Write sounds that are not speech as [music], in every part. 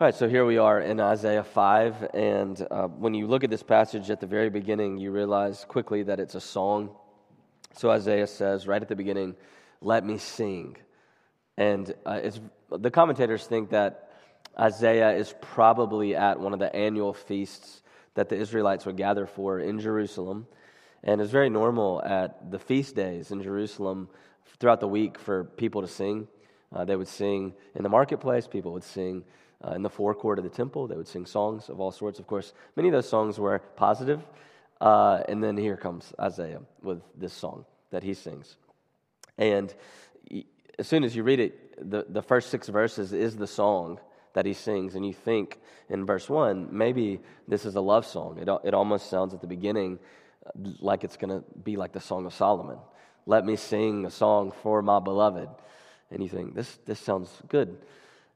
All right, so here we are in Isaiah 5, and uh, when you look at this passage at the very beginning, you realize quickly that it's a song. So Isaiah says right at the beginning, Let me sing. And uh, it's, the commentators think that Isaiah is probably at one of the annual feasts that the Israelites would gather for in Jerusalem. And it's very normal at the feast days in Jerusalem throughout the week for people to sing. Uh, they would sing in the marketplace, people would sing uh, in the forecourt of the temple. They would sing songs of all sorts. Of course, many of those songs were positive. Uh, and then here comes Isaiah with this song that he sings. And as soon as you read it, the, the first six verses is the song that he sings. And you think in verse one, maybe this is a love song. It, it almost sounds at the beginning uh, like it's going to be like the Song of Solomon. Let me sing a song for my beloved. And you think, this, this sounds good.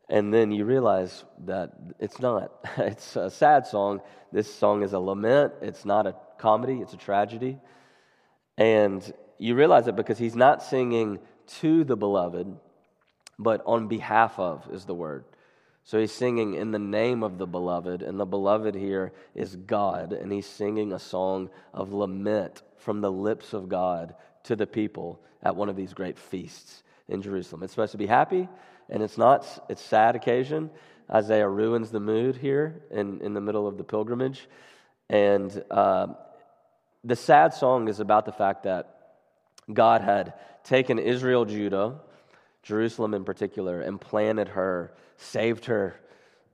And then you realize that it's not. [laughs] It's a sad song. This song is a lament. It's not a comedy, it's a tragedy. And you realize it because he's not singing to the beloved, but on behalf of is the word. So he's singing in the name of the beloved, and the beloved here is God, and he's singing a song of lament from the lips of God to the people at one of these great feasts in Jerusalem. It's supposed to be happy, and it's not, it's sad occasion. Isaiah ruins the mood here in, in the middle of the pilgrimage. And uh, the sad song is about the fact that God had taken Israel, Judah, Jerusalem in particular, and planted her, saved her,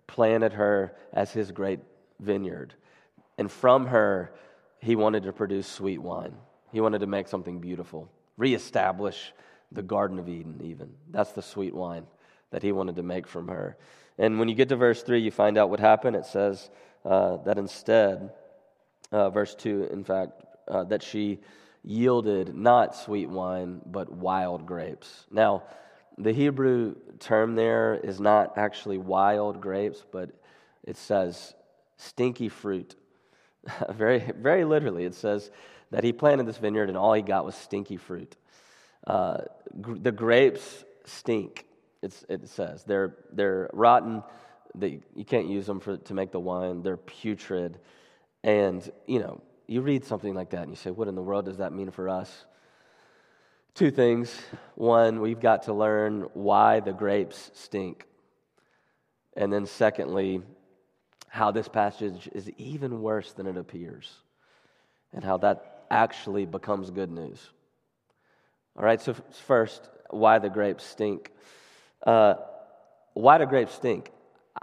planted her as his great vineyard. And from her, he wanted to produce sweet wine. He wanted to make something beautiful, reestablish the Garden of Eden, even. That's the sweet wine that he wanted to make from her. And when you get to verse 3, you find out what happened. It says uh, that instead, uh, verse 2, in fact, uh, that she yielded not sweet wine, but wild grapes. Now, the Hebrew term there is not actually wild grapes, but it says stinky fruit. [laughs] very, very literally, it says that he planted this vineyard and all he got was stinky fruit. Uh, gr- the grapes stink. It's, it says they're they're rotten. They, you can't use them for, to make the wine. They're putrid, and you know you read something like that and you say, "What in the world does that mean for us?" Two things. One, we've got to learn why the grapes stink, and then secondly, how this passage is even worse than it appears, and how that actually becomes good news. All right. So first, why the grapes stink. Uh, why do grapes stink?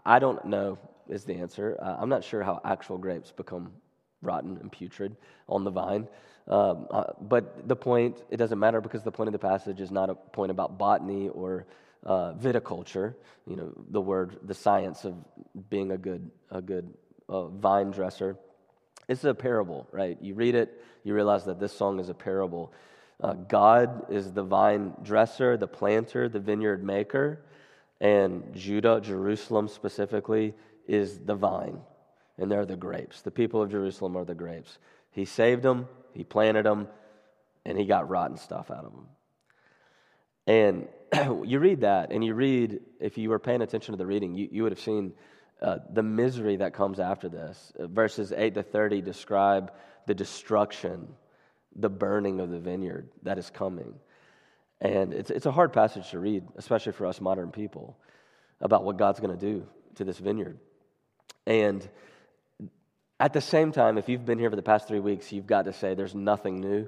I don't know, is the answer. Uh, I'm not sure how actual grapes become rotten and putrid on the vine. Um, uh, but the point, it doesn't matter because the point of the passage is not a point about botany or uh, viticulture, you know, the word, the science of being a good, a good uh, vine dresser. It's a parable, right? You read it, you realize that this song is a parable. Uh, God is the vine dresser, the planter, the vineyard maker, and Judah, Jerusalem specifically, is the vine, and they're the grapes. The people of Jerusalem are the grapes. He saved them, he planted them, and he got rotten stuff out of them. And [clears throat] you read that, and you read, if you were paying attention to the reading, you, you would have seen uh, the misery that comes after this. Uh, verses 8 to 30 describe the destruction the burning of the vineyard that is coming. And it's, it's a hard passage to read, especially for us modern people, about what God's going to do to this vineyard. And at the same time, if you've been here for the past three weeks, you've got to say there's nothing new.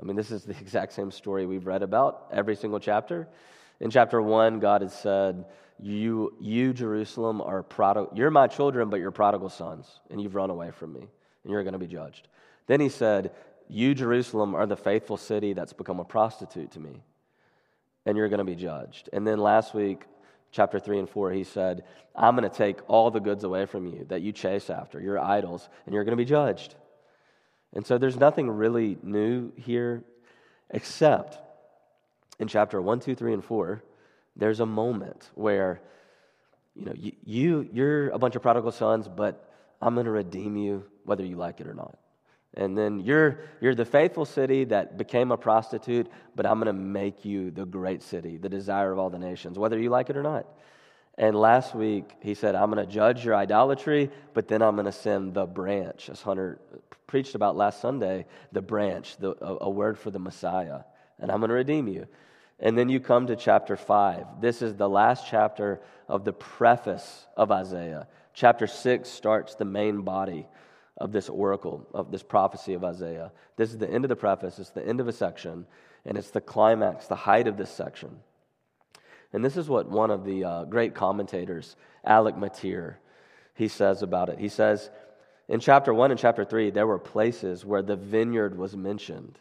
I mean, this is the [laughs] exact same story we've read about every single chapter. In chapter one, God has said, You, you Jerusalem, are prodigal, you're my children, but you're prodigal sons, and you've run away from me, and you're going to be judged. Then he said, you, Jerusalem, are the faithful city that's become a prostitute to me, and you're going to be judged. And then last week, chapter 3 and 4, he said, I'm going to take all the goods away from you that you chase after, your idols, and you're going to be judged. And so there's nothing really new here, except in chapter 1, 2, 3, and 4, there's a moment where, you know, you, you you're a bunch of prodigal sons, but I'm going to redeem you whether you like it or not. And then you're, you're the faithful city that became a prostitute, but I'm going to make you the great city, the desire of all the nations, whether you like it or not. And last week, he said, I'm going to judge your idolatry, but then I'm going to send the branch, as Hunter preached about last Sunday, the branch, the, a, a word for the Messiah. And I'm going to redeem you. And then you come to chapter 5. This is the last chapter of the preface of Isaiah. Chapter 6 starts the main body of this oracle, of this prophecy of Isaiah. This is the end of the preface, it's the end of a section, and it's the climax, the height of this section. And this is what one of the uh, great commentators, Alec Motyer, he says about it. He says, in chapter 1 and chapter 3, there were places where the vineyard was mentioned.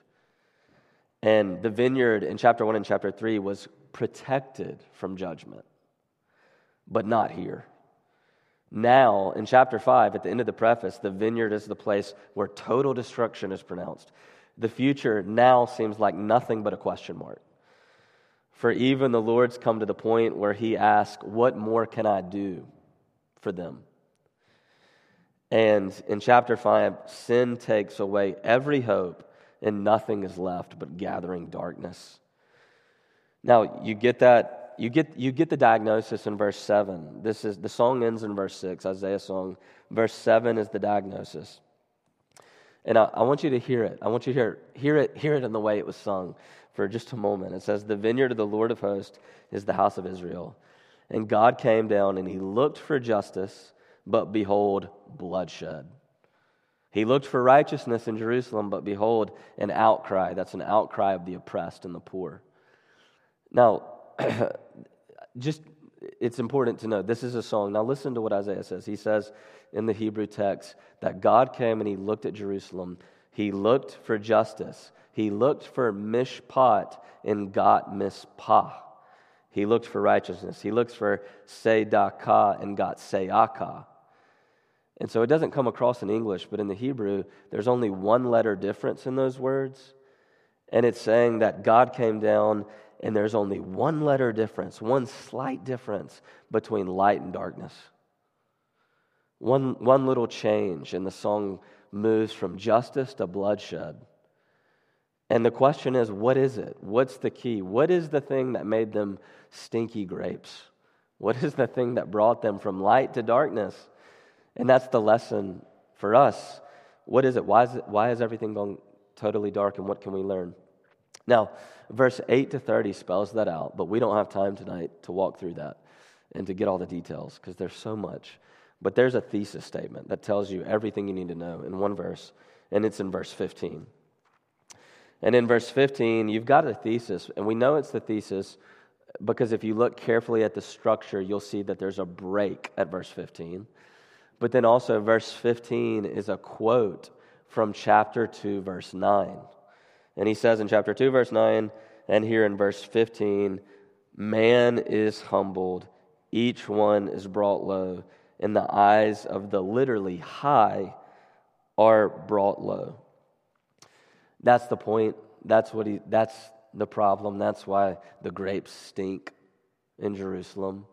And the vineyard in chapter 1 and chapter 3 was protected from judgment, but not here. Now, in chapter 5, at the end of the preface, the vineyard is the place where total destruction is pronounced. The future now seems like nothing but a question mark. For even the Lord's come to the point where he asks, What more can I do for them? And in chapter 5, sin takes away every hope, and nothing is left but gathering darkness. Now, you get that. You get, you get the diagnosis in verse 7. This is the song ends in verse 6, Isaiah song. Verse 7 is the diagnosis. And I, I want you to hear it. I want you to hear, hear it, hear it in the way it was sung for just a moment. It says, The vineyard of the Lord of hosts is the house of Israel. And God came down and he looked for justice, but behold, bloodshed. He looked for righteousness in Jerusalem, but behold, an outcry. That's an outcry of the oppressed and the poor. Now, [clears throat] just it's important to know this is a song. Now, listen to what Isaiah says. He says in the Hebrew text that God came and he looked at Jerusalem. He looked for justice. He looked for mishpat and got mispah. He looked for righteousness. He looks for sedakah and got seakah. And so it doesn't come across in English, but in the Hebrew, there's only one letter difference in those words. And it's saying that God came down, and there's only one letter difference, one slight difference between light and darkness. One, one little change, and the song moves from justice to bloodshed. And the question is, what is it? What's the key? What is the thing that made them stinky grapes? What is the thing that brought them from light to darkness? And that's the lesson for us. What is it? Why is, it, why is everything going totally dark and what can we learn? Now, verse 8 to 30 spells that out, but we don't have time tonight to walk through that and to get all the details because there's so much. But there's a thesis statement that tells you everything you need to know in one verse, and it's in verse 15. And in verse 15, you've got a thesis, and we know it's the thesis because if you look carefully at the structure, you'll see that there's a break at verse 15. But then also, verse 15 is a quote from chapter 2, verse 9. And he says in chapter 2, verse 9, and here in verse 15, man is humbled, each one is brought low, and the eyes of the literally high are brought low. That's the point. That's what he that's the problem. That's why the grapes stink in Jerusalem.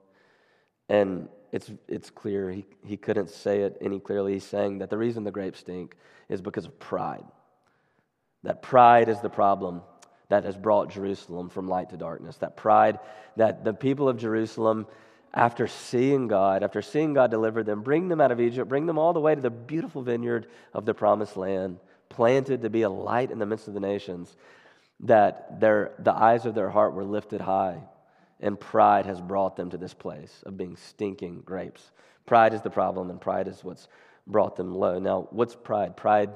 And it's, it's clear. He, he couldn't say it any clearly. He's saying that the reason the grapes stink is because of pride. That pride is the problem that has brought Jerusalem from light to darkness. That pride that the people of Jerusalem, after seeing God, after seeing God deliver them, bring them out of Egypt, bring them all the way to the beautiful vineyard of the promised land, planted to be a light in the midst of the nations, that their, the eyes of their heart were lifted high and pride has brought them to this place of being stinking grapes. Pride is the problem, and pride is what's brought them low. Now, what's pride? Pride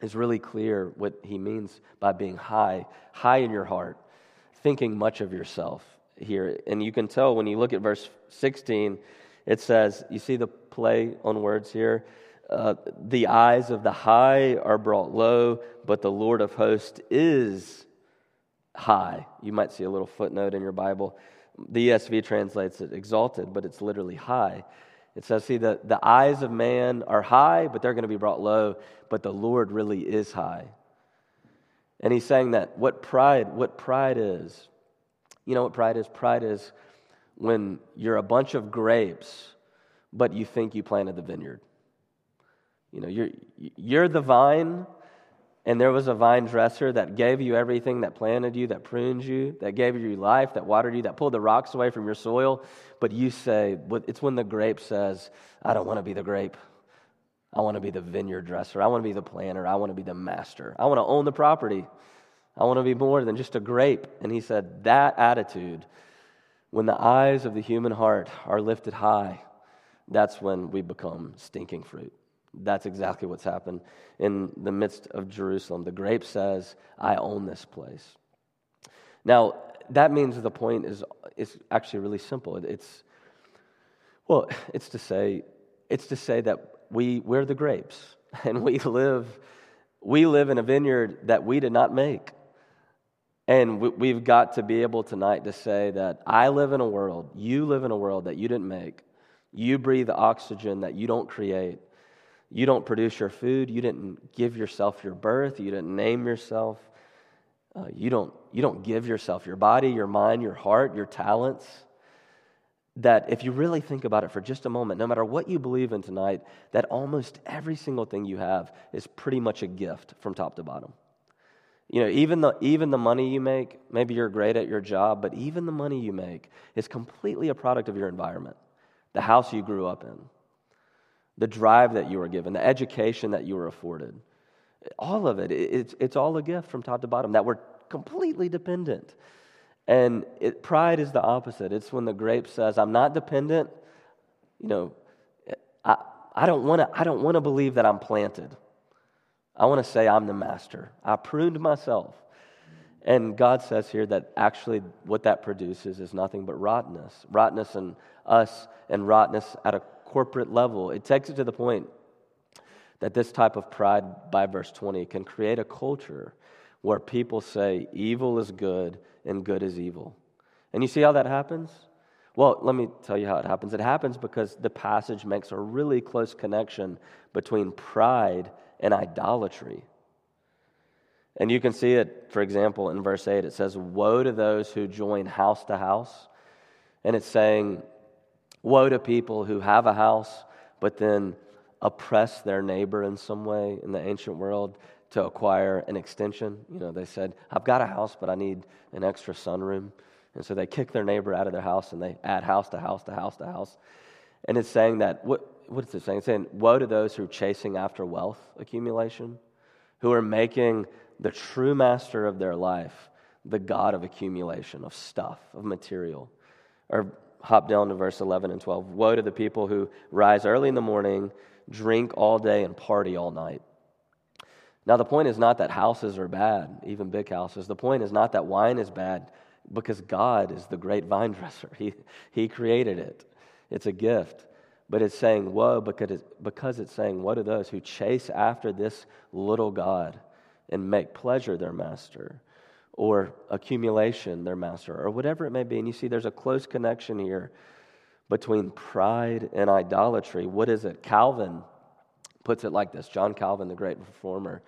is really clear what he means by being high, high in your heart, thinking much of yourself here. And you can tell when you look at verse 16, it says, you see the play on words here? Uh, the eyes of the high are brought low, but the Lord of hosts is high. You might see a little footnote in your Bible. The ESV translates it exalted, but it's literally high. It says, see, the, the eyes of man are high, but they're going to be brought low, but the Lord really is high. And he's saying that what pride, what pride is. You know what pride is? Pride is when you're a bunch of grapes, but you think you planted the vineyard. You know, you're, you're the vine, and there was a vine dresser that gave you everything, that planted you, that pruned you, that gave you life, that watered you, that pulled the rocks away from your soil, but you say, it's when the grape says, I don't want to be the grape. I want to be the vineyard dresser. I want to be the planter. I want to be the master. I want to own the property. I want to be more than just a grape. And he said, That attitude, when the eyes of the human heart are lifted high, that's when we become stinking fruit. That's exactly what's happened in the midst of Jerusalem. The grape says, I own this place. Now, that means the point is, is actually really simple. It's, well, it's to say, it's to say that we, we're the grapes, [laughs] and we live, we live in a vineyard that we did not make. And we, have got to be able tonight to say that I live in a world, you live in a world that you didn't make. You breathe oxygen that you don't create. You don't produce your food. You didn't give yourself your birth. You didn't name yourself. Uh, you, don't, you don't give yourself your body, your mind, your heart, your talents. That if you really think about it for just a moment, no matter what you believe in tonight, that almost every single thing you have is pretty much a gift from top to bottom. You know, even the, even the money you make, maybe you're great at your job, but even the money you make is completely a product of your environment, the house you grew up in, the drive that you were given, the education that you were afforded. All of it, it's, it's all a gift from top to bottom that we're completely dependent. And it, pride is the opposite. It's when the grape says, I'm not dependent. You know, I, I don't want to I don't want to believe that I'm planted. I want to say I'm the master. I pruned myself. And God says here that actually what that produces is nothing but rottenness. Rottenness in us and rottenness at a corporate level. It takes it to the point that this type of pride, by verse 20, can create a culture where people say evil is good and good is evil. And you see how that happens? Well, let me tell you how it happens. It happens because the passage makes a really close connection between pride and idolatry. And you can see it, for example, in verse 8. It says, Woe to those who join house to house. And it's saying, Woe to people who have a house, but then oppress their neighbor in some way in the ancient world to acquire an extension. You know, they said, I've got a house, but I need an extra sunroom. And so they kick their neighbor out of their house and they add house to house to house to house. And it's saying that, what, what is it saying? It's saying, Woe to those who are chasing after wealth accumulation, who are making the true master of their life the God of accumulation, of stuff, of material. Or hop down to verse 11 and 12. Woe to the people who rise early in the morning, drink all day, and party all night. Now, the point is not that houses are bad, even big houses. The point is not that wine is bad, because God is the great vine dresser. [laughs] He, he created it, it's a gift. But it's saying, woe, because it's, because it's saying, woe to those who chase after this little God and make pleasure their master or accumulation their master or whatever it may be. And you see, there's a close connection here between pride and idolatry. What is it? Calvin puts it like this John Calvin, the great reformer.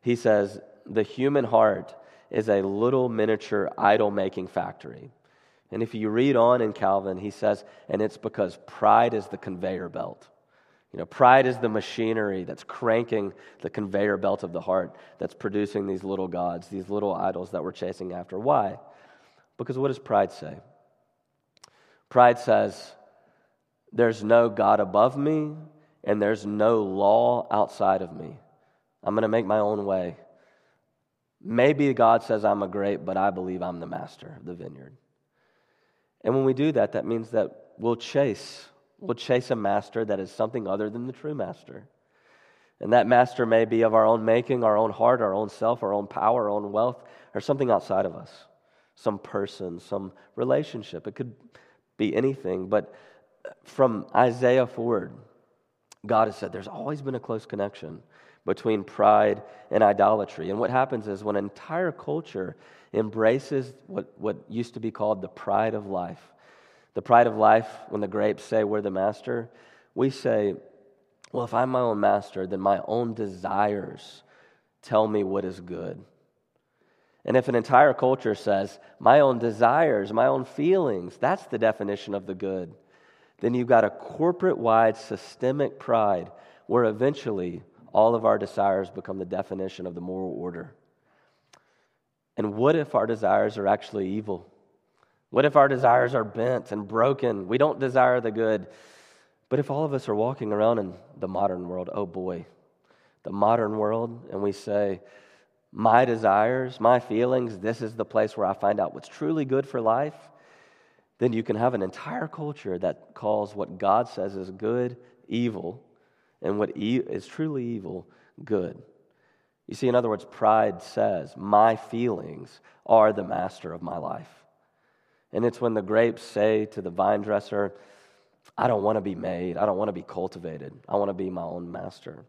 He says, The human heart is a little miniature idol making factory. And if you read on in Calvin, he says, and it's because pride is the conveyor belt. You know, pride is the machinery that's cranking the conveyor belt of the heart that's producing these little gods, these little idols that we're chasing after. Why? Because what does pride say? Pride says, there's no God above me, and there's no law outside of me. I'm going to make my own way. Maybe God says I'm a great, but I believe I'm the master of the vineyard. And when we do that, that means that we'll chase. We'll chase a master that is something other than the true master. And that master may be of our own making, our own heart, our own self, our own power, our own wealth, or something outside of us. Some person, some relationship. It could be anything. But from Isaiah forward, God has said there's always been a close connection between pride and idolatry. And what happens is when an entire culture embraces what, what used to be called the pride of life, the pride of life, when the grapes say we're the master, we say, well, if I'm my own master, then my own desires tell me what is good. And if an entire culture says, my own desires, my own feelings, that's the definition of the good, then you've got a corporate wide systemic pride where eventually all of our desires become the definition of the moral order. And what if our desires are actually evil? What if our desires are bent and broken? We don't desire the good. But if all of us are walking around in the modern world, oh boy, the modern world, and we say, my desires, my feelings, this is the place where I find out what's truly good for life, then you can have an entire culture that calls what God says is good evil and what e- is truly evil good. You see, in other words, pride says, My feelings are the master of my life. And it's when the grapes say to the vine dresser, I don't want to be made, I don't want to be cultivated, I want to be my own master.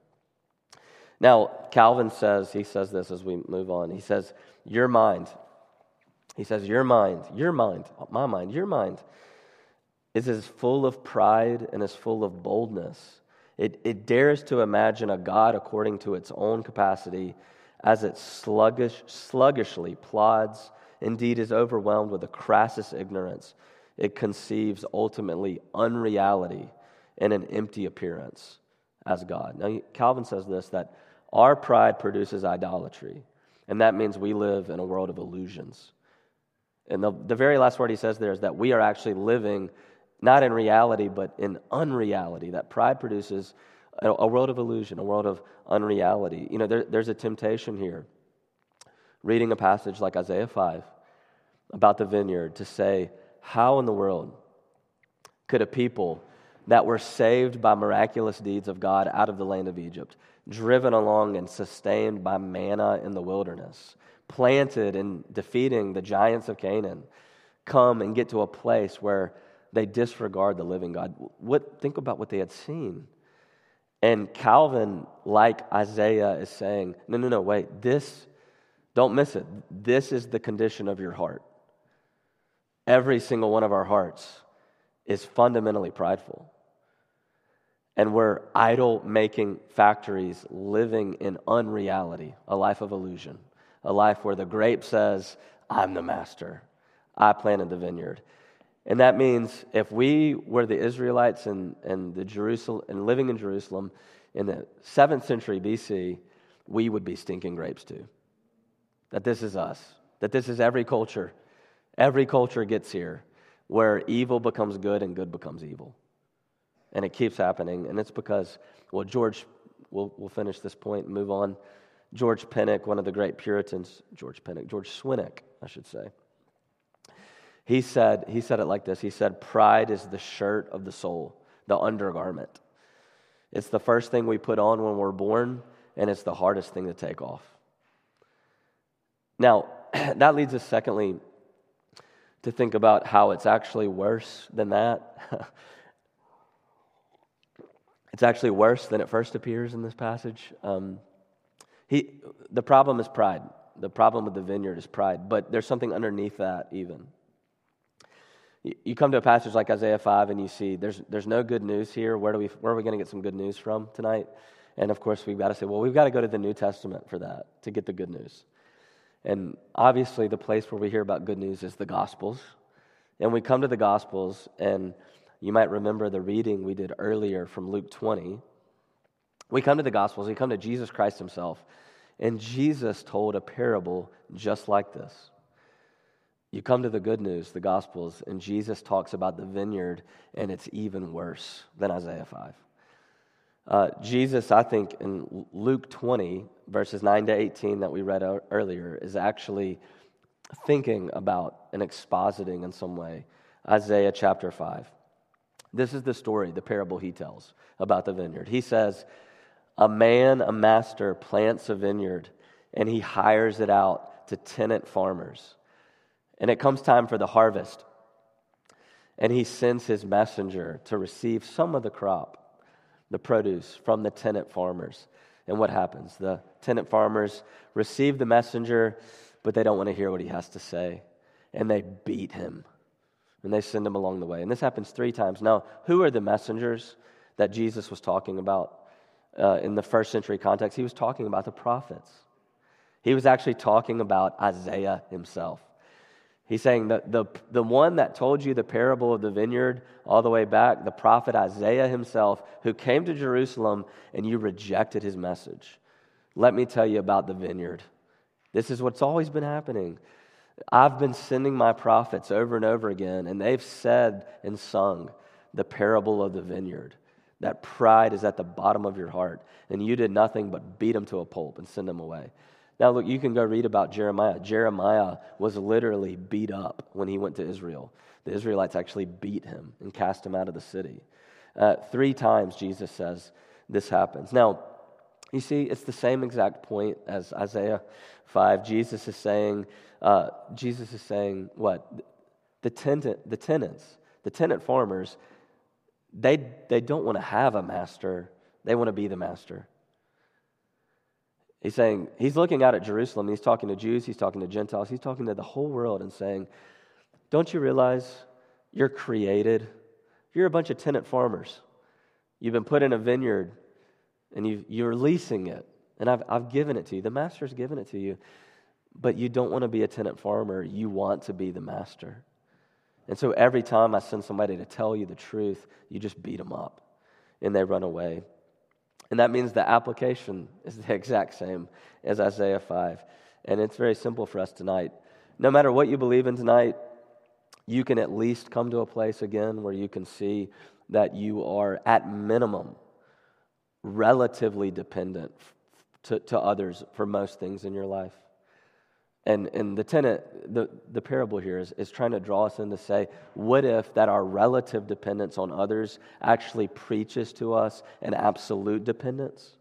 Now, Calvin says, he says this as we move on. He says, Your mind, he says, Your mind, your mind, my mind, your mind is as full of pride and as full of boldness. It, it dares to imagine a God according to its own capacity as it sluggish, sluggishly plods, indeed is overwhelmed with the crassest ignorance. It conceives ultimately unreality and an empty appearance as God. Now, Calvin says this that our pride produces idolatry, and that means we live in a world of illusions. And the, the very last word he says there is that we are actually living not in reality, but in unreality. That pride produces a, a world of illusion, a world of unreality. You know, there, there's a temptation here, reading a passage like Isaiah 5 about the vineyard, to say, How in the world could a people that were saved by miraculous deeds of God out of the land of Egypt, driven along and sustained by manna in the wilderness, planted and defeating the giants of Canaan, come and get to a place where they disregard the living God. What, think about what they had seen. And Calvin, like Isaiah, is saying, no, no, no, wait, this, don't miss it. This is the condition of your heart. Every single one of our hearts is fundamentally prideful. And we're idol making factories living in unreality, a life of illusion, a life where the grape says, I'm the master. I planted the vineyard. And that means if we were the Israelites and, and, the Jerusalem, and living in Jerusalem in the 7th century BC, we would be stinking grapes too. That this is us, that this is every culture. Every culture gets here where evil becomes good and good becomes evil. And it keeps happening. And it's because, well, George, we'll, we'll finish this point and move on. George Pennock, one of the great Puritans, George Pennock, George Swinnock, I should say. He said, he said it like this He said, Pride is the shirt of the soul, the undergarment. It's the first thing we put on when we're born, and it's the hardest thing to take off. Now, [clears throat] that leads us, secondly, to think about how it's actually worse than that. [laughs] It's actually worse than it first appears in this passage. Um, he, the problem is pride. The problem with the vineyard is pride, but there's something underneath that even. You come to a passage like Isaiah 5 and you see there's, there's no good news here. Where, do we, where are we going to get some good news from tonight? And of course, we've got to say, well, we've got to go to the New Testament for that, to get the good news. And obviously, the place where we hear about good news is the Gospels. And we come to the Gospels, and you might remember the reading we did earlier from Luke 20. We come to the Gospels, we come to Jesus Christ himself, and Jesus told a parable just like this. You come to the good news, the Gospels, and Jesus talks about the vineyard, and it's even worse than Isaiah 5. Uh, Jesus, I think, in Luke 20, verses 9 to 18 that we read earlier, is actually thinking about and expositing in some way Isaiah chapter 5. This is the story, the parable he tells about the vineyard. He says, A man, a master, plants a vineyard and he hires it out to tenant farmers. And it comes time for the harvest. And he sends his messenger to receive some of the crop, the produce from the tenant farmers. And what happens? The tenant farmers receive the messenger, but they don't want to hear what he has to say. And they beat him and they send him along the way. And this happens three times. Now, who are the messengers that Jesus was talking about uh, in the first century context? He was talking about the prophets. He was actually talking about Isaiah himself. He's saying that the, the one that told you the parable of the vineyard all the way back, the prophet Isaiah himself, who came to Jerusalem and you rejected his message. Let me tell you about the vineyard. This is what's always been happening. I've been sending my prophets over and over again, and they've said and sung the parable of the vineyard. That pride is at the bottom of your heart, and you did nothing but beat them to a pulp and send them away. Now, look, you can go read about Jeremiah. Jeremiah was literally beat up when he went to Israel. The Israelites actually beat him and cast him out of the city. Uh, three times, Jesus says, this happens. Now, you see, it's the same exact point as Isaiah 5. Jesus is saying, uh, Jesus is saying what? The, tenant, the tenants, the tenant farmers, they, they don't want to have a master, they want to be the master. He's saying, he's looking out at Jerusalem. He's talking to Jews, he's talking to Gentiles, he's talking to the whole world and saying, Don't you realize you're created? You're a bunch of tenant farmers. You've been put in a vineyard and you, you're leasing it. And I've, I've given it to you. The master's given it to you. But you don't want to be a tenant farmer. You want to be the master. And so every time I send somebody to tell you the truth, you just beat them up and they run away. And that means the application is the [laughs] exact same as Isaiah 5. And it's very simple for us tonight. No matter what you believe in tonight, you can at least come to a place again where you can see that you are, at minimum, relatively dependent to, to others for most things in your life. And, and the tenant, the, the parable here is, is trying to draw us in to say, what if that our relative dependence on others actually preaches to us an absolute dependence?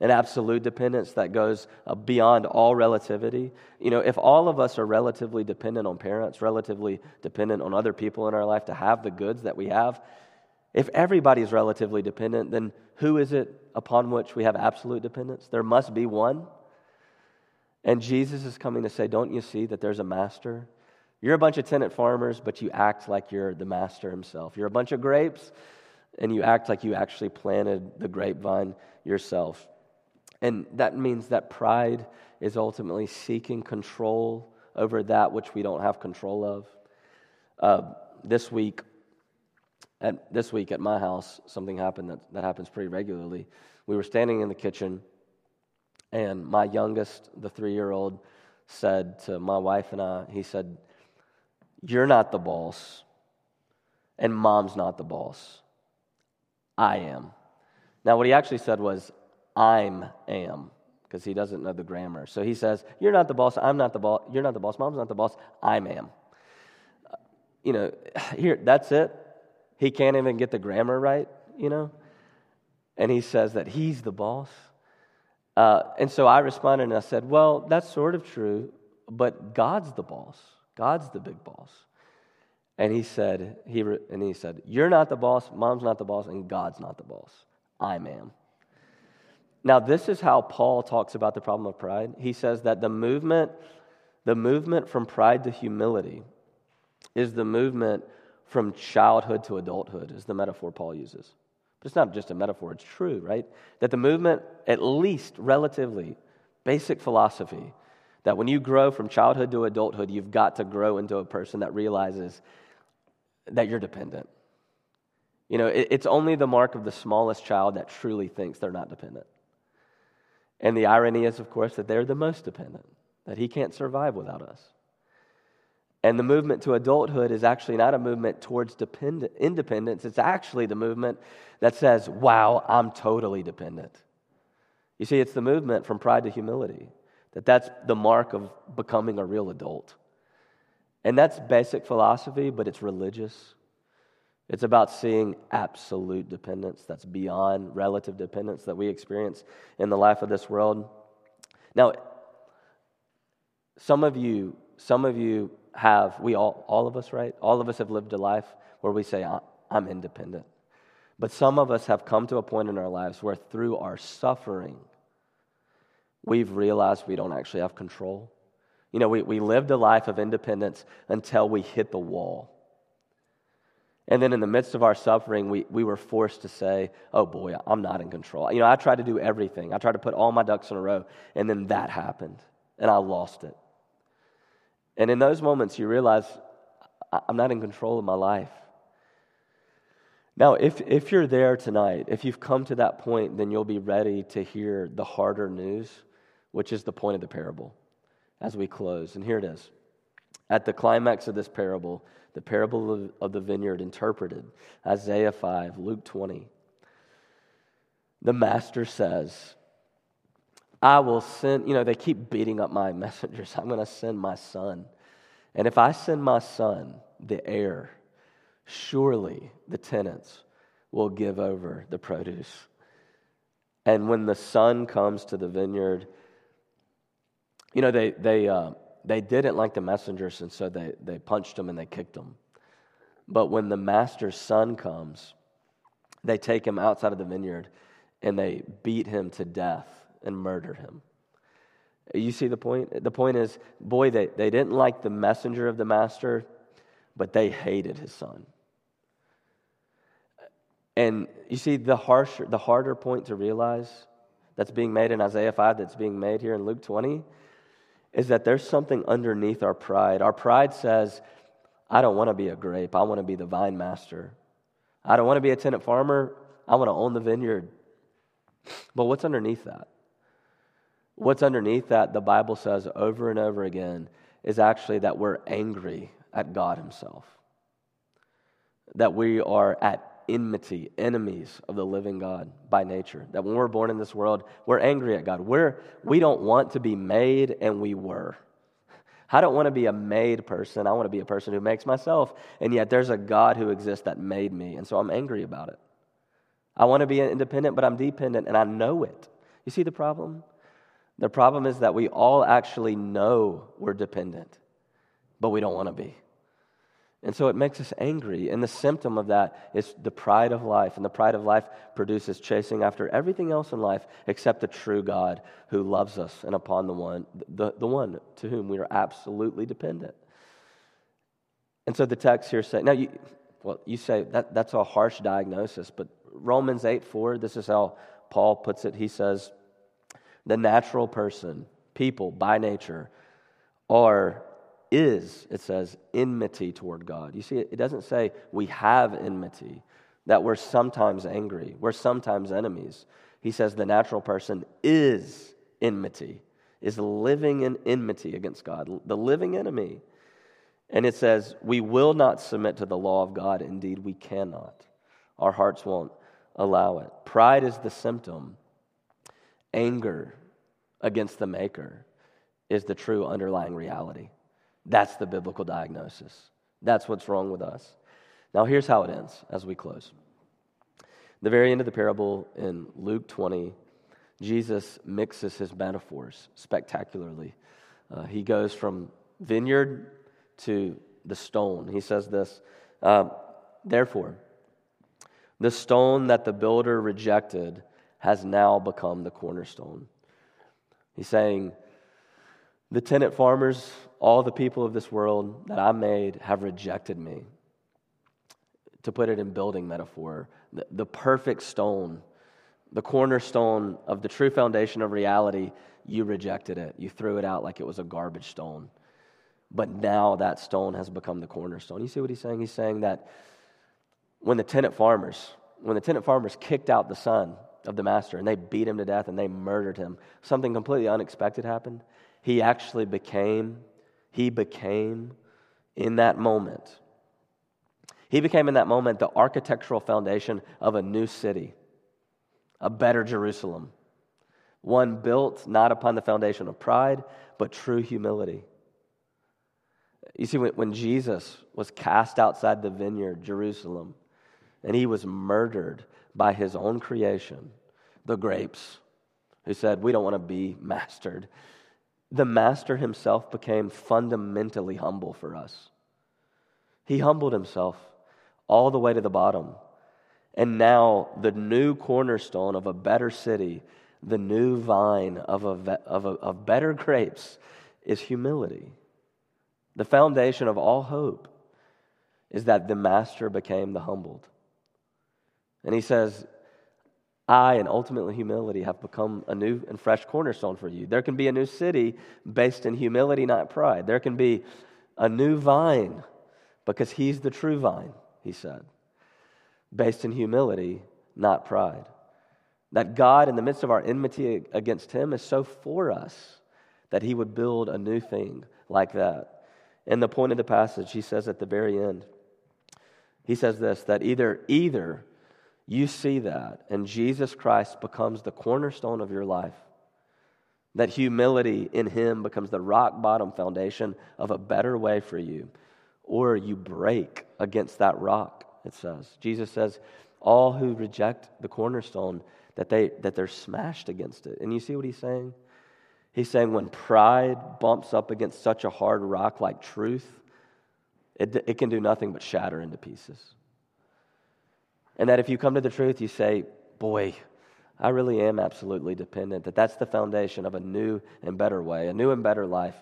An absolute dependence that goes uh, beyond all relativity. You know, if all of us are relatively dependent on parents, relatively dependent on other people in our life to have the goods that we have, if everybody's relatively dependent, then who is it upon which we have absolute dependence? There must be one. And Jesus is coming to say, Don't you see that there's a master? You're a bunch of tenant farmers, but you act like you're the master himself. You're a bunch of grapes, and you act like you actually planted the grapevine yourself. And that means that pride is ultimately seeking control over that which we don't have control of. Uh, this week, at, this week at my house, something happened that, that happens pretty regularly. We were standing in the kitchen and my youngest, the three year old, said to my wife and I, he said, You're not the boss, and mom's not the boss. I am. Now, what he actually said was, I'm am, because he doesn't know the grammar. So he says, You're not the boss, I'm not the boss, you're not the boss, mom's not the boss, I'm am. You know, [sighs] here, that's it. He can't even get the grammar right, you know? And he says that he's the boss. Uh, and so I responded and I said, Well, that's sort of true, but God's the boss. God's the big boss. And he said, he re- and he said, You're not the boss, mom's not the boss, and God's not the boss. I am. Now, this is how Paul talks about the problem of pride. He says that the movement, the movement from pride to humility is the movement from childhood to adulthood, is the metaphor Paul uses. But it's not just a metaphor, it's true, right? That the movement, at least relatively, basic philosophy, that when you grow from childhood to adulthood, you've got to grow into a person that realizes that you're dependent. You know, it's only the mark of the smallest child that truly thinks they're not dependent. And the irony is, of course, that they're the most dependent, that he can't survive without us. And the movement to adulthood is actually not a movement towards dependent, independence. It's actually the movement that says, wow, I'm totally dependent. You see, it's the movement from pride to humility, that that's the mark of becoming a real adult. And that's basic philosophy, but it's religious. It's about seeing absolute dependence that's beyond relative dependence that we experience in the life of this world. Now, some of you, some of you have, we all, all of us, right? All of us have lived a life where we say, I'm independent. But some of us have come to a point in our lives where through our suffering, we've realized we don't actually have control. You know, we, we lived a life of independence until we hit the wall. And then in the midst of our suffering, we, we were forced to say, oh boy, I'm not in control. You know, I tried to do everything. I tried to put all my ducks in a row, and then that happened, and I lost it. And in those moments, you realize I'm not in control of my life. Now, if, if you're there tonight, if you've come to that point, then you'll be ready to hear the harder news, which is the point of the parable as we close. And here it is. At the climax of this parable, the parable of, of the vineyard interpreted, Isaiah 5, Luke 20, the master says, I will send, you know, they keep beating up my [laughs] messengers. I'm going to send my son. And if I send my son, the heir, surely the tenants will give over the produce. And when the son comes to the vineyard, you know, they, they, uh, they didn't like the messengers, and so they, they punched them and they kicked them. But when the master's son comes, they take him outside of the vineyard and they beat him to death and murder him. You see the point? The point is, boy, they, they didn't like the messenger of the master, but they hated his son. And you see, the harsher, the harder point to realize that's being made in Isaiah 5, that's being made here in Luke 20, is that there's something underneath our pride. Our pride says, I don't want to be a grape, I want to be the vine master. I don't want to be a tenant farmer, I want to own the vineyard. But what's underneath that? What's underneath that, the Bible says over and over again, is actually that we're angry at God Himself. That we are at enmity, enemies of the living God by nature. That when we're born in this world, we're angry at God. We're, we don't want to be made, and we were. [laughs] I don't want to be a made person. I want to be a person who makes myself. And yet there's a God who exists that made me. And so I'm angry about it. I want to be independent, but I'm dependent, and I know it. You see the problem? The problem is that we all actually know we're dependent, but we don't want to be. And so it makes us angry. And the symptom of that is the pride of life. And the pride of life produces chasing after everything else in life except the true God who loves us and upon the one, the, the one to whom we are absolutely dependent. And so the text here says, now you, well, you say that, that's a harsh diagnosis, but Romans 8 4, this is how Paul puts it. He says, the natural person, people by nature, are is, it says, enmity toward God. You see, it doesn't say we have enmity, that we're sometimes angry, we're sometimes enemies. He says the natural person is enmity, is living in enmity against God, the living enemy. And it says, we will not submit to the law of God. Indeed, we cannot. Our hearts won't allow it. Pride is the symptom, anger against the Maker is the true underlying reality. That's the biblical diagnosis. That's what's wrong with us. Now, here's how it ends as we close. The very end of the parable in Luke 20, Jesus mixes his metaphors spectacularly. Uh, he goes from vineyard to the stone. He says this uh, Therefore, the stone that the builder rejected has now become the cornerstone. He's saying, The tenant farmers all the people of this world that I made have rejected me. To put it in building metaphor, the, the perfect stone, the cornerstone of the true foundation of reality, you rejected it. You threw it out like it was a garbage stone. But now that stone has become the cornerstone. You see what he's saying? He's saying that when the tenant farmers, when the tenant farmers kicked out the son of the master and they beat him to death and they murdered him, something completely unexpected happened. He actually became he became in that moment. He became in that moment the architectural foundation of a new city, a better Jerusalem, one built not upon the foundation of pride, but true humility. You see, when, Jesus was cast outside the vineyard, Jerusalem, and he was murdered by his own creation, the grapes, who said, We don't want to be mastered the master himself became fundamentally humble for us. He humbled himself all the way to the bottom. And now, the new cornerstone of a better city, the new vine of, a, of, a, of better grapes, is humility. The foundation of all hope is that the master became the humbled. And he says, I and ultimately humility have become a new and fresh cornerstone for you. There can be a new city based in humility, not pride. There can be a new vine because he's the true vine, he said, based in humility, not pride. That God, in the midst of our enmity against him, is so for us that he would build a new thing like that. And the point of the passage, he says at the very end, he says this that either, either you see that and Jesus Christ becomes the cornerstone of your life, that humility in him becomes the rock bottom foundation of a better way for you, or you break against that rock, it says. Jesus says, all who reject the cornerstone, that, they, that they're smashed against it. And you see what he's saying? He's saying when pride bumps up against such a hard rock like truth, it, it can do nothing but shatter into pieces. And that if you come to the truth, you say, Boy, I really am absolutely dependent. That that's the foundation of a new and better way, a new and better life.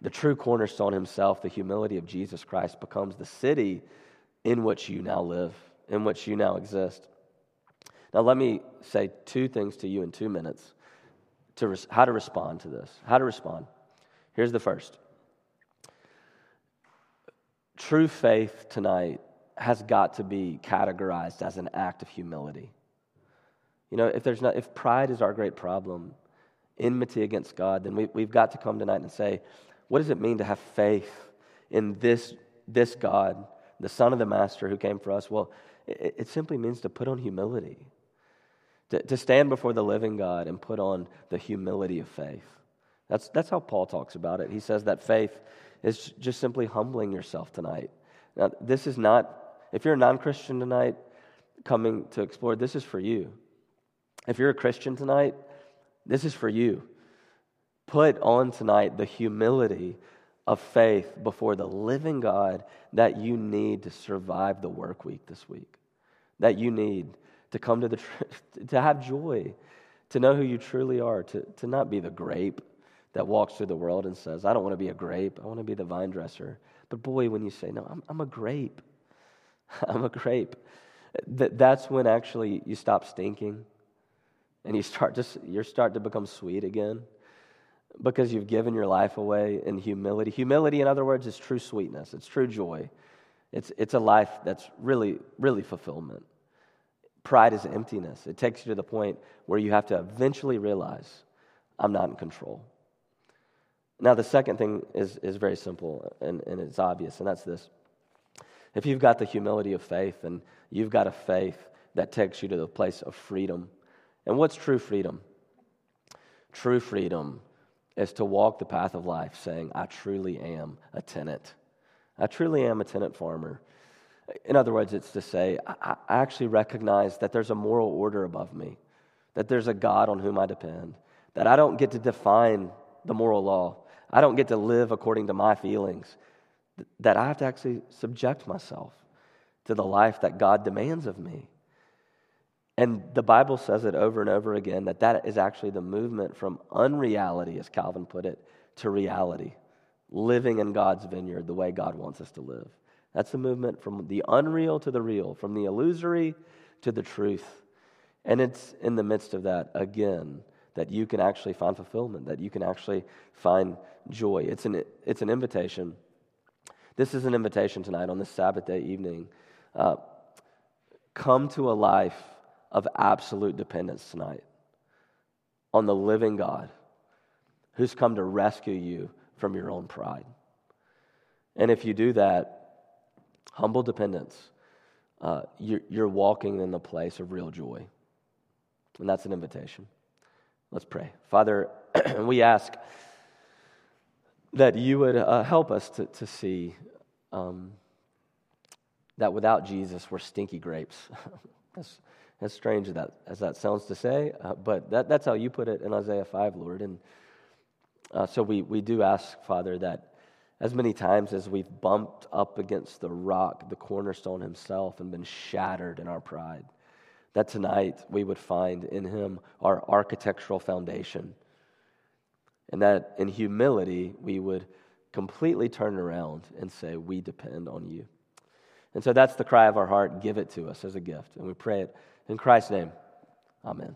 The true cornerstone himself, the humility of Jesus Christ, becomes the city in which you now live, in which you now exist. Now, let me say two things to you in two minutes to res- how to respond to this. How to respond. Here's the first true faith tonight has got to be categorized as an act of humility. You know, if, there's not, if pride is our great problem, enmity against God, then we, we've got to come tonight and say, what does it mean to have faith in this, this God, the Son of the Master who came for us? Well, it, it simply means to put on humility to, to stand before the living God and put on the humility of faith. That's, that's how Paul talks about it. He says that faith is just simply humbling yourself tonight. Now, this is not, if you're a non Christian tonight coming to explore, this is for you. If you're a Christian tonight, this is for you. Put on tonight the humility of faith before the living God that you need to survive the work week this week, that you need to come to the [laughs] to have joy, to know who you truly are, to, to not be the grape that walks through the world and says, I don't want to be a grape, I want to be the vine dresser. But boy, when you say, No, I'm, I'm a grape, [laughs] I'm a grape, that, that's when actually you stop stinking and you start just you start to become sweet again because you've given your life away in humility. Humility, in other words, is true sweetness, it's true joy. It's, it's a life that's really, really fulfillment. Pride is emptiness. It takes you to the point where you have to eventually realize, I'm not in control. Now, the second thing is, is very simple and, and it's obvious, and that's this. If you've got the humility of faith and you've got a faith that takes you to the place of freedom, and what's true freedom? True freedom is to walk the path of life saying, I truly am a tenant. I truly am a tenant farmer. In other words, it's to say, I, actually recognize that there's a moral order above me, that there's a God on whom I depend, that I don't get to define the moral law, I don't get to live according to my feelings, that I have to actually subject myself to the life that God demands of me. And the Bible says it over and over again that that is actually the movement from unreality, as Calvin put it, to reality, living in God's vineyard the way God wants us to live. That's the movement from the unreal to the real, from the illusory to the truth. And it's in the midst of that, again, that you can actually find fulfillment, that you can actually find joy. It's an, it's an invitation. This is an invitation tonight on this Sabbath day evening. Uh, come to a life of absolute dependence tonight on the living God who's come to rescue you from your own pride. And if you do that, humble dependence, uh, you're, you're walking in the place of real joy. And that's an invitation. Let's pray. Father, [clears throat] we ask that you would uh, help us to, to see um, that without Jesus, we're stinky grapes. [laughs] as, as strange as that, as that sounds to say, uh, but that, that's how you put it in Isaiah 5, Lord. And uh, so we, we do ask, Father, that as many times as we've bumped up against the rock, the cornerstone himself, and been shattered in our pride, that tonight we would find in him our architectural foundation. And that in humility we would completely turn around and say, We depend on you. And so that's the cry of our heart. Give it to us as a gift. And we pray it in Christ's name. Amen.